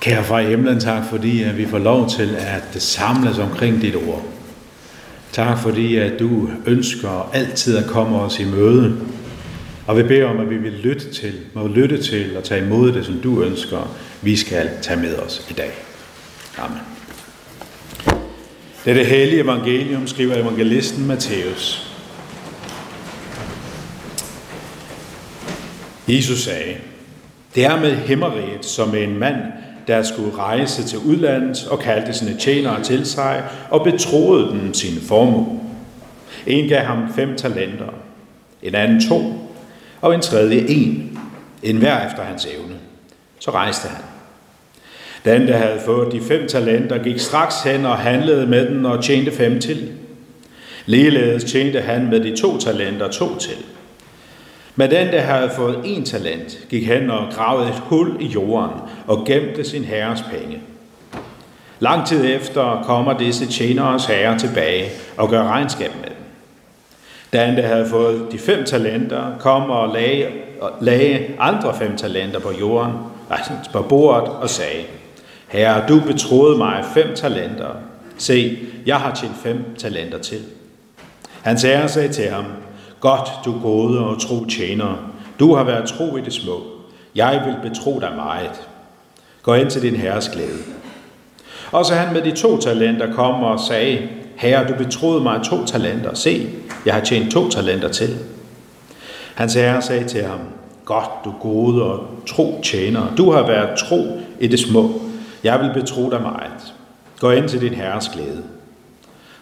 Kære far i himlen, tak fordi at vi får lov til at samles omkring dit ord. Tak fordi at du ønsker altid at komme os i møde. Og vi beder om, at vi vil lytte til, må lytte til og tage imod det, som du ønsker, vi skal tage med os i dag. Amen. Det er det hellige evangelium, skriver evangelisten Matthæus. Jesus sagde, det er med himmeriget som en mand, der skulle rejse til udlandet og kaldte sine tjenere til sig og betroede dem sin formue. En gav ham fem talenter, en anden to, og en tredje en, en hver efter hans evne. Så rejste han. Den, der havde fået de fem talenter, gik straks hen og handlede med den og tjente fem til. Ligeledes tjente han med de to talenter to til. Men den, der havde fået en talent, gik hen og gravede et hul i jorden og gemte sin herres penge. Lang tid efter kommer disse tjeneres herre tilbage og gør regnskab med dem. Den, der havde fået de fem talenter, kom og lagde, og lagde andre fem talenter på jorden, altså på bordet og sagde, Herre, du betroede mig fem talenter. Se, jeg har tjent fem talenter til. Hans herre sagde til ham, Godt, du gode og tro tjener. Du har været tro i det små. Jeg vil betro dig meget. Gå ind til din herres glæde. Og så han med de to talenter kom og sagde, Herre, du betroede mig to talenter. Se, jeg har tjent to talenter til. Hans herre sagde til ham, Godt, du gode og tro tjener. Du har været tro i det små. Jeg vil betro dig meget. Gå ind til din herres glæde.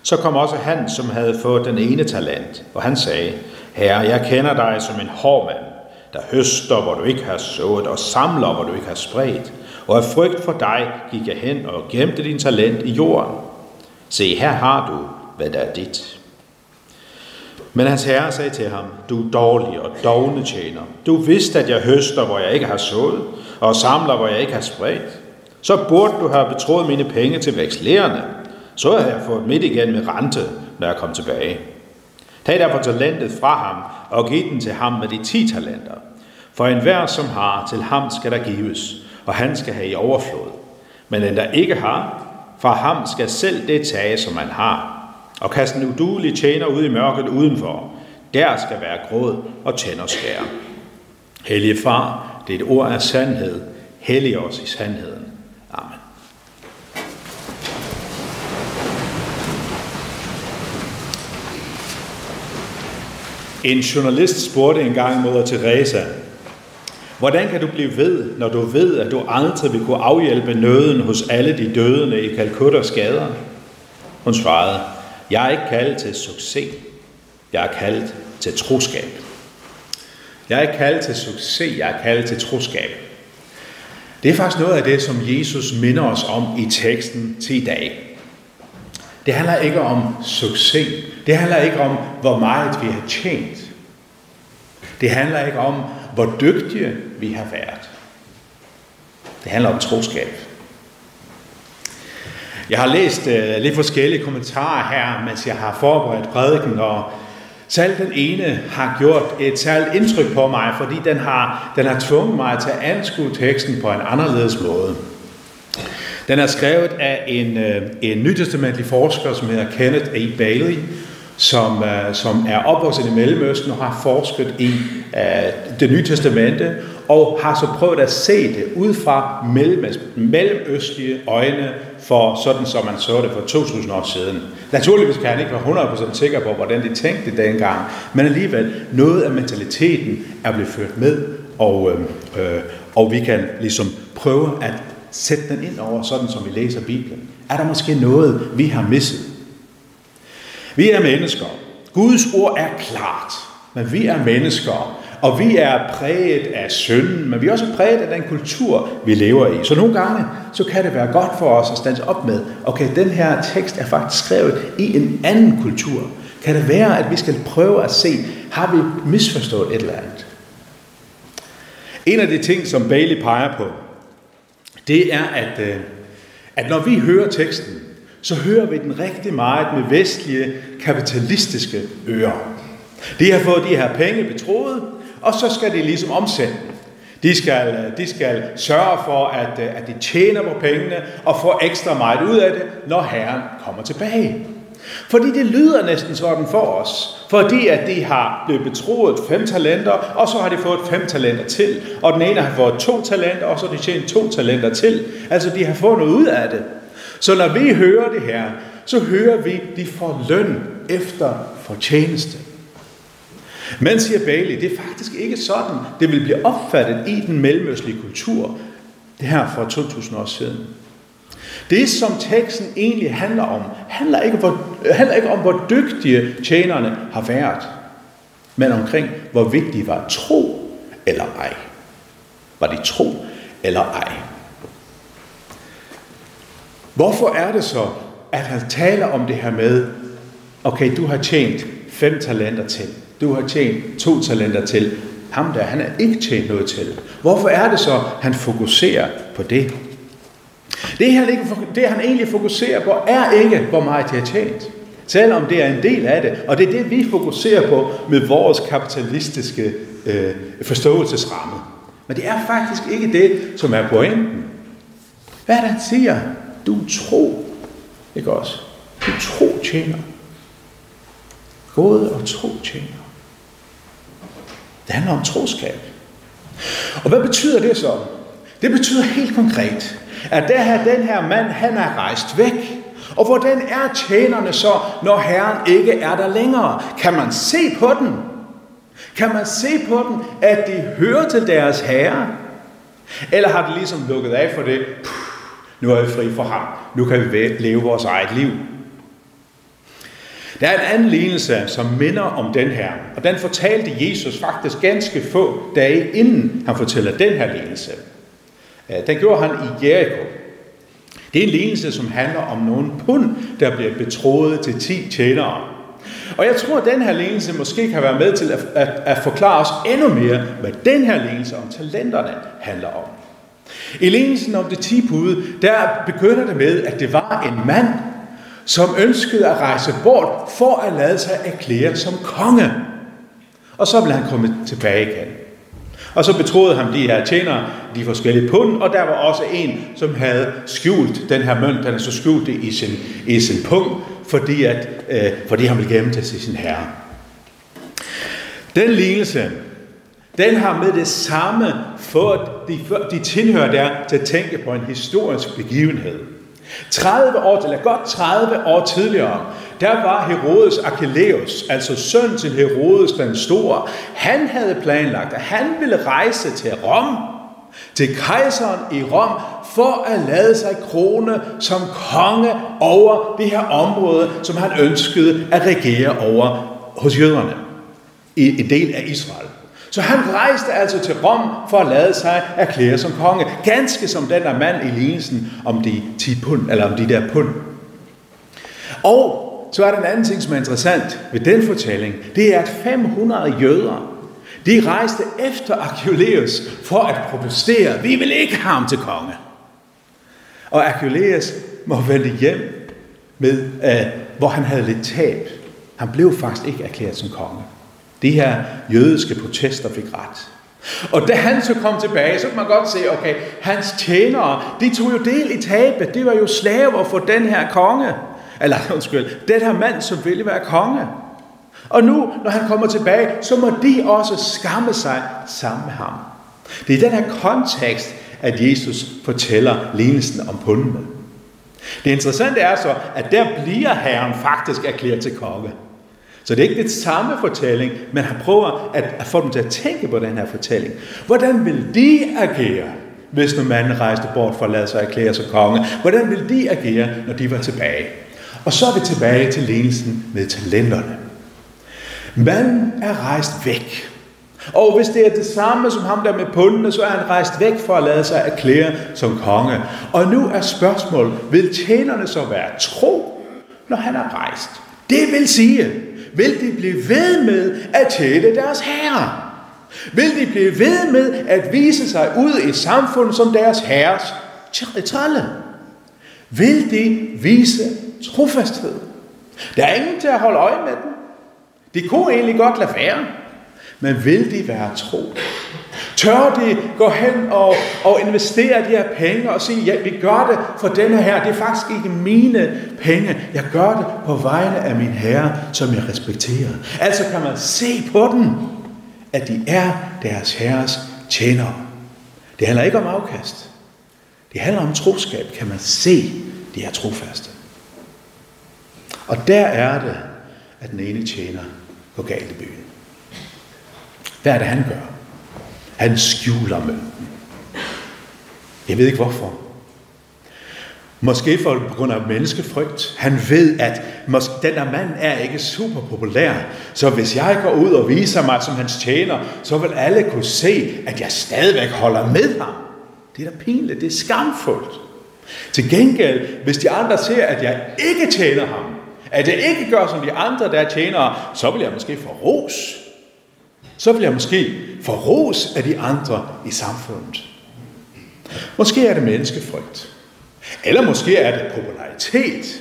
Så kom også han, som havde fået den ene talent, og han sagde, Herre, jeg kender dig som en hård mand, der høster, hvor du ikke har sået, og samler, hvor du ikke har spredt. Og af frygt for dig gik jeg hen og gemte din talent i jorden. Se, her har du, hvad der er dit. Men hans herre sagde til ham, du er dårlig og dogne tjener. Du vidste, at jeg høster, hvor jeg ikke har sået, og samler, hvor jeg ikke har spredt. Så burde du have betroet mine penge til vækstlerende. Så havde jeg fået midt igen med rente, når jeg kom tilbage. Tag derfor talentet fra ham og giv den til ham med de ti talenter. For enhver, som har, til ham skal der gives, og han skal have i overflod. Men den, der ikke har, fra ham skal selv det tage, som man har. Og kast den udulige tjener ud i mørket udenfor. Der skal være gråd og tænderskær. Hellige far, dit ord er sandhed. Hellig os i sandheden. Amen. En journalist spurgte engang moder Teresa, hvordan kan du blive ved, når du ved, at du aldrig vil kunne afhjælpe nøden hos alle de dødende i Calcuttas gader? Hun svarede, jeg er ikke kaldet til succes, jeg er kaldet til troskab. Jeg er ikke kaldet til succes, jeg er kaldet til troskab. Det er faktisk noget af det, som Jesus minder os om i teksten til i dag. Det handler ikke om succes. Det handler ikke om, hvor meget vi har tjent. Det handler ikke om, hvor dygtige vi har været. Det handler om troskab. Jeg har læst uh, lidt forskellige kommentarer her, mens jeg har forberedt prædiken, og selv den ene har gjort et særligt indtryk på mig, fordi den har, den har tvunget mig til at anskue teksten på en anderledes måde. Den er skrevet af en, øh, en nytestamentlig forsker, som hedder Kenneth A. Bailey, som, øh, som er opvokset i Mellemøsten og har forsket i uh, det nye testamente, og har så prøvet at se det ud fra mellemøstlige øjne, for sådan som man så det for 2000 år siden. Naturligvis kan han ikke være 100% sikker på, hvordan de tænkte dengang, men alligevel noget af mentaliteten er blevet ført med, og, øh, øh, og vi kan ligesom prøve at sætte den ind over, sådan som vi læser Bibelen. Er der måske noget, vi har misset? Vi er mennesker. Guds ord er klart, men vi er mennesker, og vi er præget af synden, men vi er også præget af den kultur, vi lever i. Så nogle gange, så kan det være godt for os at stande op med, okay, den her tekst er faktisk skrevet i en anden kultur. Kan det være, at vi skal prøve at se, har vi misforstået et eller andet? En af de ting, som Bailey peger på, det er, at, øh, at når vi hører teksten, så hører vi den rigtig meget med vestlige kapitalistiske ører. De har fået de her penge betroet, og så skal de ligesom omsætte dem. De skal, øh, de skal sørge for, at, øh, at de tjener på pengene og får ekstra meget ud af det, når Herren kommer tilbage. Fordi det lyder næsten sådan for os. Fordi at de har blevet betroet fem talenter, og så har de fået fem talenter til. Og den ene har fået to talenter, og så har de tjent to talenter til. Altså de har fået noget ud af det. Så når vi hører det her, så hører vi, de får løn efter fortjeneste. Men siger Bailey, det er faktisk ikke sådan, det vil blive opfattet i den mellemøstlige kultur, det her for 2000 år siden. Det, som teksten egentlig handler om, handler ikke, hvor, øh, handler ikke om, hvor dygtige tjenerne har været, men omkring, hvor vigtige var tro eller ej. Var det tro eller ej? Hvorfor er det så, at han taler om det her med, okay, du har tjent fem talenter til, du har tjent to talenter til, ham der, han har ikke tjent noget til. Hvorfor er det så, han fokuserer på det? Det han, ikke, det han egentlig fokuserer på, er ikke, hvor meget de har tjent. Selvom det er en del af det, og det er det, vi fokuserer på med vores kapitalistiske øh, forståelsesramme. Men det er faktisk ikke det, som er pointen. Hvad er det, han siger? Du tro, ikke også? Du tro tjener. Gode og tro tjener. Det handler om troskab. Og hvad betyder det så? Det betyder helt konkret, at der her, den her mand, han er rejst væk. Og hvordan er tjenerne så, når Herren ikke er der længere? Kan man se på den? Kan man se på den, at de hører til deres herre? Eller har de ligesom lukket af for det? Puh, nu er vi fri for ham. Nu kan vi leve vores eget liv. Der er en anden lignelse, som minder om den her, og den fortalte Jesus faktisk ganske få dage inden han fortæller den her lignelse. Øh, den gjorde han i Jericho. Det er en lignelse, som handler om nogle pund, der bliver betroet til 10 tjenere. Og jeg tror, at den her lignelse måske kan være med til at, at, at forklare os endnu mere, hvad den her lignelse om talenterne handler om. I lignelsen om det 10 pude, der begynder det med, at det var en mand, som ønskede at rejse bort for at lade sig erklære som konge. Og så blev han komme tilbage igen. Og så betroede han de her tjenere de forskellige pund, og der var også en, som havde skjult den her mønt, han så skjult det i sin, i sin pung, fordi, at, øh, fordi han ville gemme det til sin herre. Den lignelse, den har med det samme fået de, de tilhører der til at tænke på en historisk begivenhed. 30 år, eller godt 30 år tidligere, der var Herodes Archelaus, altså søn til Herodes den Store. Han havde planlagt, at han ville rejse til Rom, til kejseren i Rom, for at lade sig krone som konge over det her område, som han ønskede at regere over hos jøderne. I en del af Israel. Så han rejste altså til Rom for at lade sig erklære som konge. Ganske som den der mand i lignelsen om de 10 pund, eller om de der pund. Og så er der en anden ting, som er interessant ved den fortælling. Det er, at 500 jøder, de rejste efter Archelaus for at protestere. Vi vil ikke have ham til konge. Og Archelaus må vende hjem, med, øh, hvor han havde lidt tab. Han blev faktisk ikke erklæret som konge. De her jødiske protester fik ret. Og da han så kom tilbage, så kan man godt se, okay, hans tjenere, de tog jo del i tabet. Det var jo slaver for den her konge. Eller undskyld, den her mand, som ville være konge. Og nu, når han kommer tilbage, så må de også skamme sig sammen med ham. Det er i den her kontekst, at Jesus fortæller lignelsen om pundene. Det interessante er så, at der bliver Herren faktisk erklæret til konge. Så det er ikke det samme fortælling, men han prøver at, få dem til at tænke på den her fortælling. Hvordan vil de agere, hvis nu manden rejste bort for at lade sig erklære sig konge? Hvordan vil de agere, når de var tilbage? Og så er vi tilbage til lignelsen med talenterne. Manden er rejst væk. Og hvis det er det samme som ham der med pundene, så er han rejst væk for at lade sig erklære som konge. Og nu er spørgsmålet, vil tjenerne så være tro, når han er rejst? Det vil sige, vil de blive ved med at tjene deres herre? Vil de blive ved med at vise sig ud i samfundet som deres herres tralle? Vil de vise trofasthed? Der er ingen til at holde øje med dem. De kunne egentlig godt lade være. Men vil de være tro? Tør de gå hen og, og investere de her penge og sige, ja, vi gør det for denne her. Det er faktisk ikke mine penge. Jeg gør det på vegne af min herre, som jeg respekterer. Altså kan man se på dem, at de er deres herres tjenere. Det handler ikke om afkast. Det handler om troskab. Kan man se, de er trofaste. Og der er det, at den ene tjener går galt i byen. Hvad er det, han gør? Han skjuler mønten. Jeg ved ikke hvorfor. Måske for, på grund af menneskefrygt. Han ved, at den der mand er ikke super populær. Så hvis jeg går ud og viser mig som hans tjener, så vil alle kunne se, at jeg stadigvæk holder med ham. Det er da pinligt. Det er skamfuldt. Til gengæld, hvis de andre ser, at jeg ikke tjener ham, at jeg ikke gør som de andre, der tjener, så vil jeg måske få ros. Så vil jeg måske få ros af de andre i samfundet. Måske er det menneskefrygt. Eller måske er det popularitet.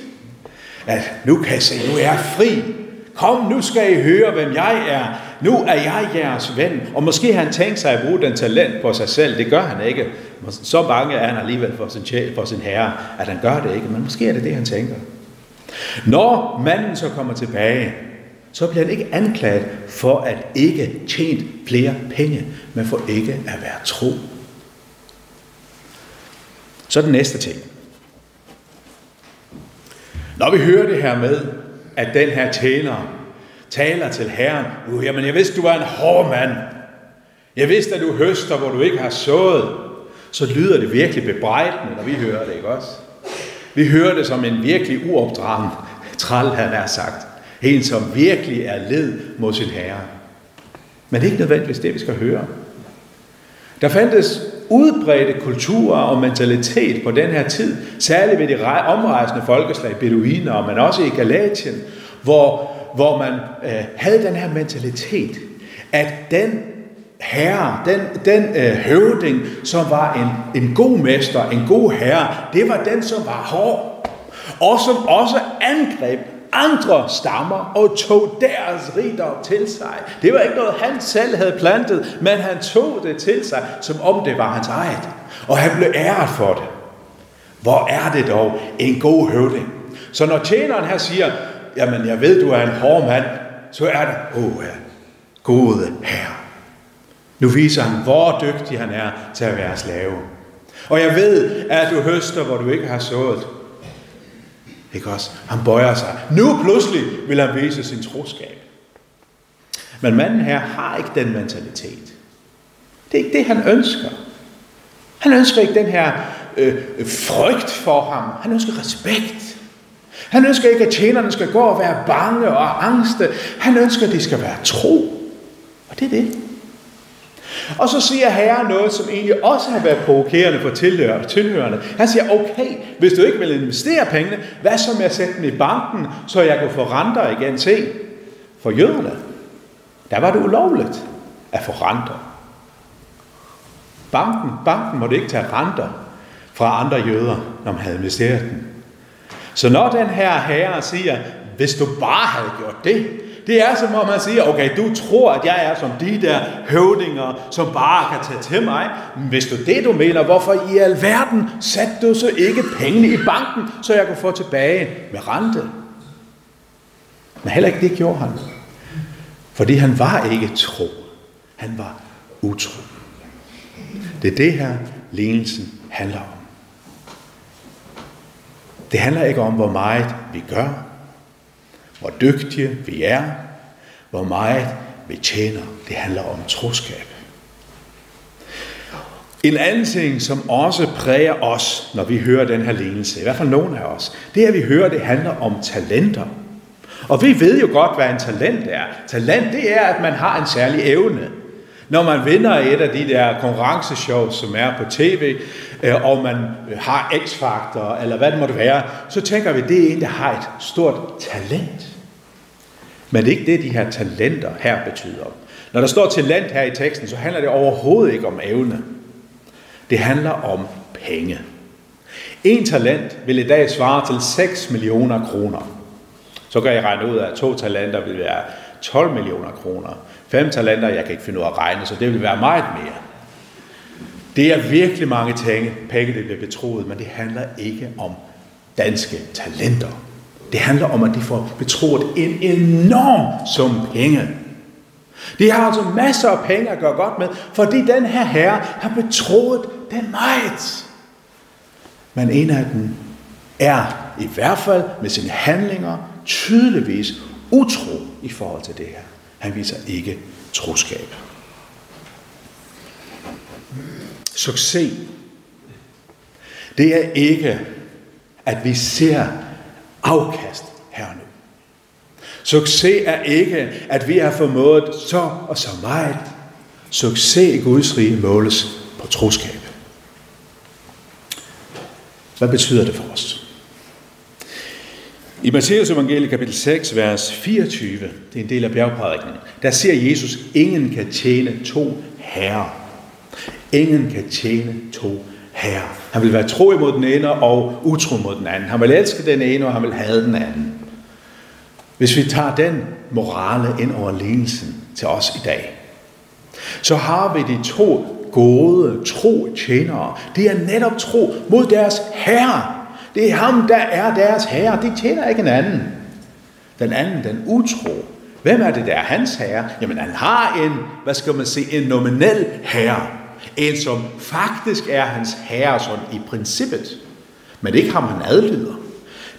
At nu kan jeg se, nu er jeg fri. Kom, nu skal I høre, hvem jeg er. Nu er jeg jeres ven. Og måske har han tænkt sig at bruge den talent på sig selv. Det gør han ikke. Så bange er han alligevel for sin, for sin herre, at han gør det ikke. Men måske er det det, han tænker. Når manden så kommer tilbage, så bliver han ikke anklaget for at ikke tjent flere penge, men for ikke at være tro. Så den næste ting. Når vi hører det her med, at den her tjener taler til Herren, uh, jamen jeg vidste, du var en hård mand. Jeg vidste, at du høster, hvor du ikke har sået. Så lyder det virkelig bebrejdende, når vi hører det, ikke også? Vi hører det som en virkelig uopdragen træl, han er sagt. En, som virkelig er led mod sin herre. Men det er ikke nødvendigvis det, vi skal høre. Der fandtes udbredte kulturer og mentalitet på den her tid, særligt ved de omrejsende folkeslag, beduiner, men også i Galatien, hvor, hvor man øh, havde den her mentalitet, at den herre, den, den øh, høvding, som var en, en god mester, en god herre, det var den, som var hård, og som også angreb andre stammer og tog deres rigdom til sig. Det var ikke noget, han selv havde plantet, men han tog det til sig, som om det var hans eget. Og han blev æret for det. Hvor er det dog en god høvding? Så når tjeneren her siger, jamen jeg ved, du er en hård mand, så er det, åh oh, ja, gode herre. Nu viser han, hvor dygtig han er til at være slave. Og jeg ved, at du høster, hvor du ikke har sået. Ikke også? Han bøjer sig. Nu pludselig vil han vise sin troskab. Men manden her har ikke den mentalitet. Det er ikke det, han ønsker. Han ønsker ikke den her øh, frygt for ham. Han ønsker respekt. Han ønsker ikke, at tjenerne skal gå og være bange og angste. Han ønsker, at de skal være tro. Og det er det. Og så siger Herren noget, som egentlig også har været provokerende for tilhørende. Han siger, okay, hvis du ikke vil investere pengene, hvad så med at sætte dem i banken, så jeg kan få renter igen? Se, for jøderne, der var det ulovligt at få renter. Banken, banken måtte ikke tage renter fra andre jøder, når man havde investeret den. Så når den her herre siger, hvis du bare havde gjort det, det er som om man siger, okay, du tror, at jeg er som de der høvdinger, som bare kan tage til mig. Men hvis du det, du mener, hvorfor i alverden satte du så ikke pengene i banken, så jeg kunne få tilbage med rente? Men heller ikke det gjorde han. Fordi han var ikke tro. Han var utro. Det er det her, lignelsen handler om. Det handler ikke om, hvor meget vi gør, hvor dygtige vi er, hvor meget vi tjener. Det handler om troskab. En anden ting, som også præger os, når vi hører den her lignelse, i hvert fald nogen af os, det er, at vi hører, at det handler om talenter. Og vi ved jo godt, hvad en talent er. Talent, det er, at man har en særlig evne. Når man vinder et af de der konkurrenceshows, som er på tv, øh, og man har X-faktor, eller hvad det måtte være, så tænker vi, at det er en, der har et stort talent. Men det er ikke det, de her talenter her betyder. Når der står talent her i teksten, så handler det overhovedet ikke om evne. Det handler om penge. En talent vil i dag svare til 6 millioner kroner. Så kan jeg regne ud, af, at to talenter vil være 12 millioner kroner. Fem talenter, jeg kan ikke finde ud af at regne, så det vil være meget mere. Det er virkelig mange penge, penge, det bliver betroet, men det handler ikke om danske talenter. Det handler om, at de får betroet en enorm sum penge. De har altså masser af penge at gøre godt med, fordi den her herre har betroet den meget. Men en af dem er i hvert fald med sine handlinger tydeligvis utro i forhold til det her. Han viser ikke troskab. Succes, det er ikke, at vi ser afkast her nu. Succes er ikke, at vi har formået så og så meget. Succes i Guds rige måles på troskab. Hvad betyder det for os? I Matteus evangelie kapitel 6, vers 24, det er en del af bjergprædikningen, der siger Jesus, ingen kan tjene to herrer. Ingen kan tjene to herre. Han vil være tro imod den ene og utro mod den anden. Han vil elske den ene, og han vil have den anden. Hvis vi tager den morale ind over lignelsen til os i dag, så har vi de to gode, tro tjenere. Det er netop tro mod deres herre. Det er ham, der er deres herre. De tjener ikke en anden. Den anden, den utro. Hvem er det, der er hans herre? Jamen, han har en, hvad skal man sige, en nominel herre. En, som faktisk er hans herre, sådan i princippet. Men det er ikke ham, han adlyder.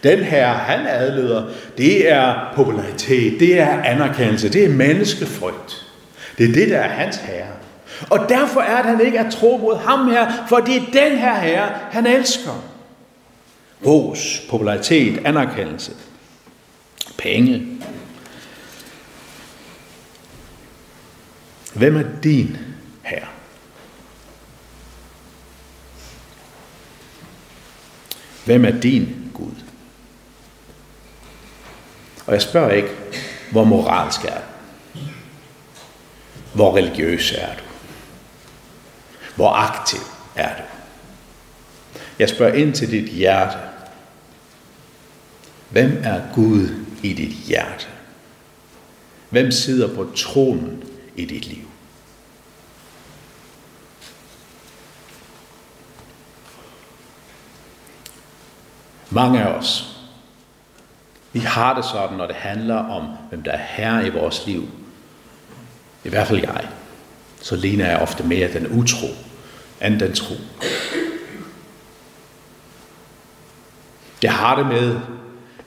Den her, han adlyder, det er popularitet, det er anerkendelse, det er menneskefrygt. Det er det, der er hans herre. Og derfor er det, at han ikke er tro mod ham her, for det er den her herre, han elsker. Ros, popularitet, anerkendelse, penge. Hvem er din herre? Hvem er din Gud? Og jeg spørger ikke, hvor moralsk er du? Hvor religiøs er du? Hvor aktiv er du? Jeg spørger ind til dit hjerte. Hvem er Gud i dit hjerte? Hvem sidder på tronen i dit liv? Mange af os, vi har det sådan, når det handler om, hvem der er herre i vores liv. I hvert fald jeg. Så ligner jeg ofte mere den utro, end den tro. Jeg har det med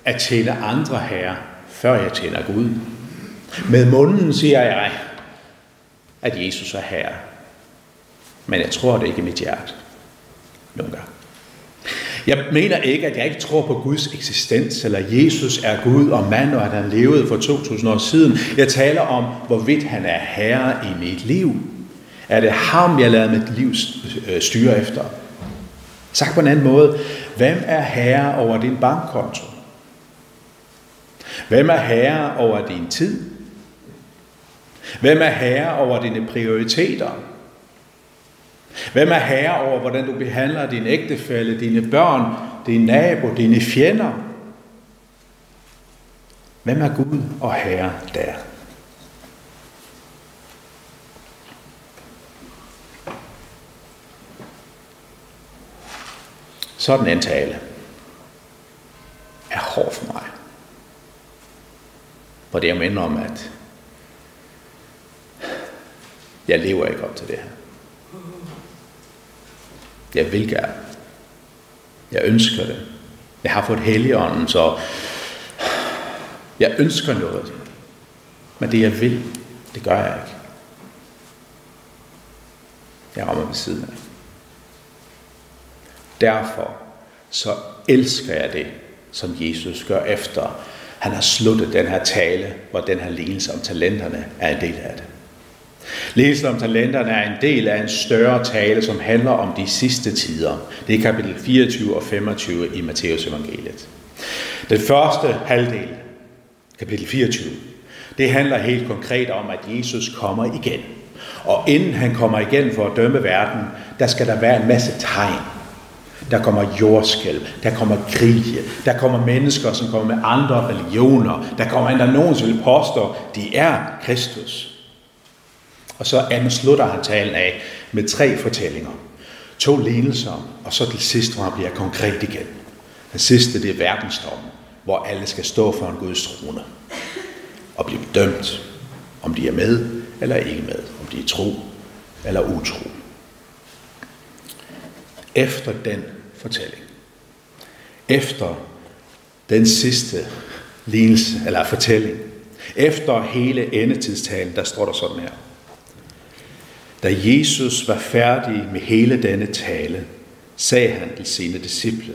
at tjene andre herre, før jeg tjener Gud. Med munden siger jeg, at Jesus er herre. Men jeg tror det ikke i mit hjerte. Nogle gange. Jeg mener ikke, at jeg ikke tror på Guds eksistens, eller Jesus er Gud og mand, og at han levede for 2000 år siden. Jeg taler om, hvorvidt han er herre i mit liv. Er det ham, jeg lader mit liv øh, styre efter? Sagt på en anden måde, hvem er herre over din bankkonto? Hvem er herre over din tid? Hvem er herre over dine prioriteter? Hvem er herre over, hvordan du behandler din ægtefælle, dine børn, din nabo, dine fjender? Hvem er Gud og Herre der? Sådan en tale er hård for mig. For det er minder om, at jeg lever ikke op til det her. Jeg vil gerne. Jeg ønsker det. Jeg har fået helligånden, så jeg ønsker noget. Men det jeg vil, det gør jeg ikke. Jeg rammer ved siden af. Derfor så elsker jeg det, som Jesus gør efter han har sluttet den her tale, hvor den her lignelse om talenterne er en del af det. Læsen om talenterne er en del af en større tale, som handler om de sidste tider. Det er kapitel 24 og 25 i Matteus evangeliet. Den første halvdel, kapitel 24, det handler helt konkret om, at Jesus kommer igen. Og inden han kommer igen for at dømme verden, der skal der være en masse tegn. Der kommer jordskælv, der kommer krige, der kommer mennesker, som kommer med andre religioner, der kommer endda nogen, som vil påstå, de er Kristus. Og så slutter han talen af med tre fortællinger. To lignelser, og så til sidst, hvor han bliver konkret igen. Den sidste, det er verdensdommen, hvor alle skal stå for en Guds trone og blive dømt, om de er med eller ikke med, om de er tro eller utro. Efter den fortælling, efter den sidste lignelse eller fortælling, efter hele endetidstalen, der står der sådan her. Da Jesus var færdig med hele denne tale, sagde han til sine disciple,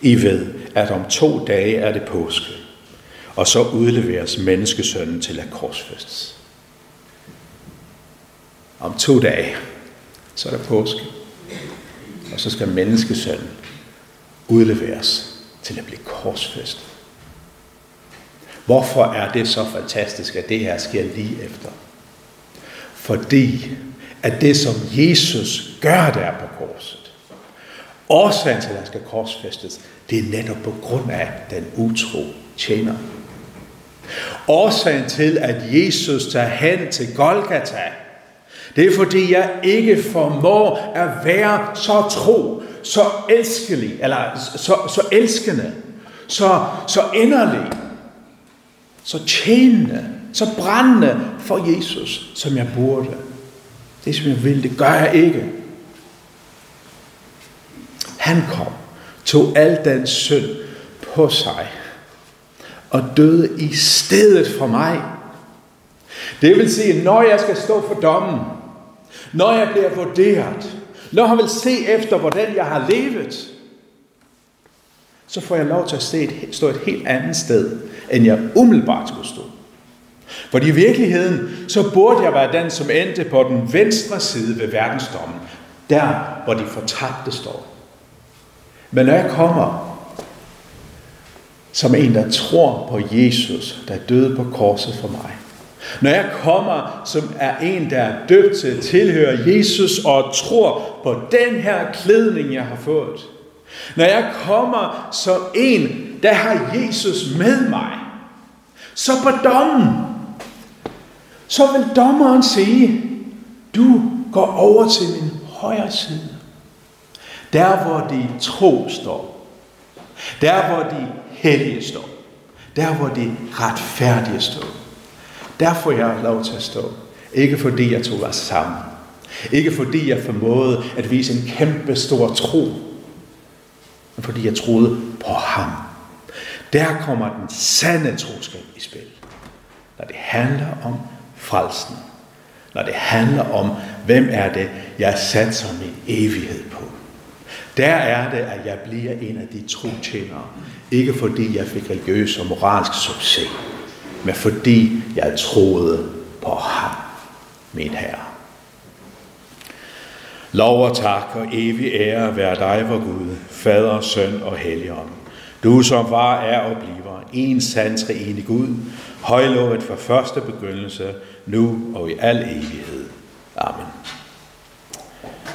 I ved, at om to dage er det påske, og så udleveres menneskesønnen til at korsfæstes. Om to dage, så er det påske, og så skal menneskesønnen udleveres til at blive korsfæstet. Hvorfor er det så fantastisk, at det her sker lige efter? Fordi at det, som Jesus gør der på korset, årsagen til, at han skal korsfæstes, det er netop på grund af den utro tjener. Årsagen til, at Jesus tager hen til Golgata, det er fordi, jeg ikke formår at være så tro, så elskelig, eller så, så elskende, så, så inderlig, så tjenende, så brændende for Jesus, som jeg burde. Det, som jeg vil, det gør jeg ikke. Han kom, tog al den synd på sig, og døde i stedet for mig. Det vil sige, når jeg skal stå for dommen, når jeg bliver vurderet, når han vil se efter, hvordan jeg har levet, så får jeg lov til at stå et helt andet sted, end jeg umiddelbart skulle stå. For i virkeligheden, så burde jeg være den, som endte på den venstre side ved verdensdommen. Der, hvor de fortabte står. Men når jeg kommer som en, der tror på Jesus, der døde på korset for mig. Når jeg kommer som er en, der er døbt til at tilhøre Jesus og tror på den her klædning, jeg har fået. Når jeg kommer som en, der har Jesus med mig, så på dommen, så vil dommeren sige, du går over til min højre side. Der hvor de tro står. Der hvor de hellige står. Der hvor de retfærdige står. Der får jeg lov til at stå. Ikke fordi jeg tog os sammen. Ikke fordi jeg formåede at vise en kæmpe stor tro. Men fordi jeg troede på ham. Der kommer den sande troskab i spil. Når det handler om frelsen. Når det handler om, hvem er det, jeg satser min evighed på. Der er det, at jeg bliver en af de tro tjenere. Ikke fordi jeg fik religiøs og moralsk succes, men fordi jeg troede på ham, min Herre. Lov og tak og evig ære være dig, vor Gud, Fader, Søn og Helligånd. Du som var, er og bliver en sand treenig Gud, højlovet fra første begyndelse, nu og i al evighed. Amen.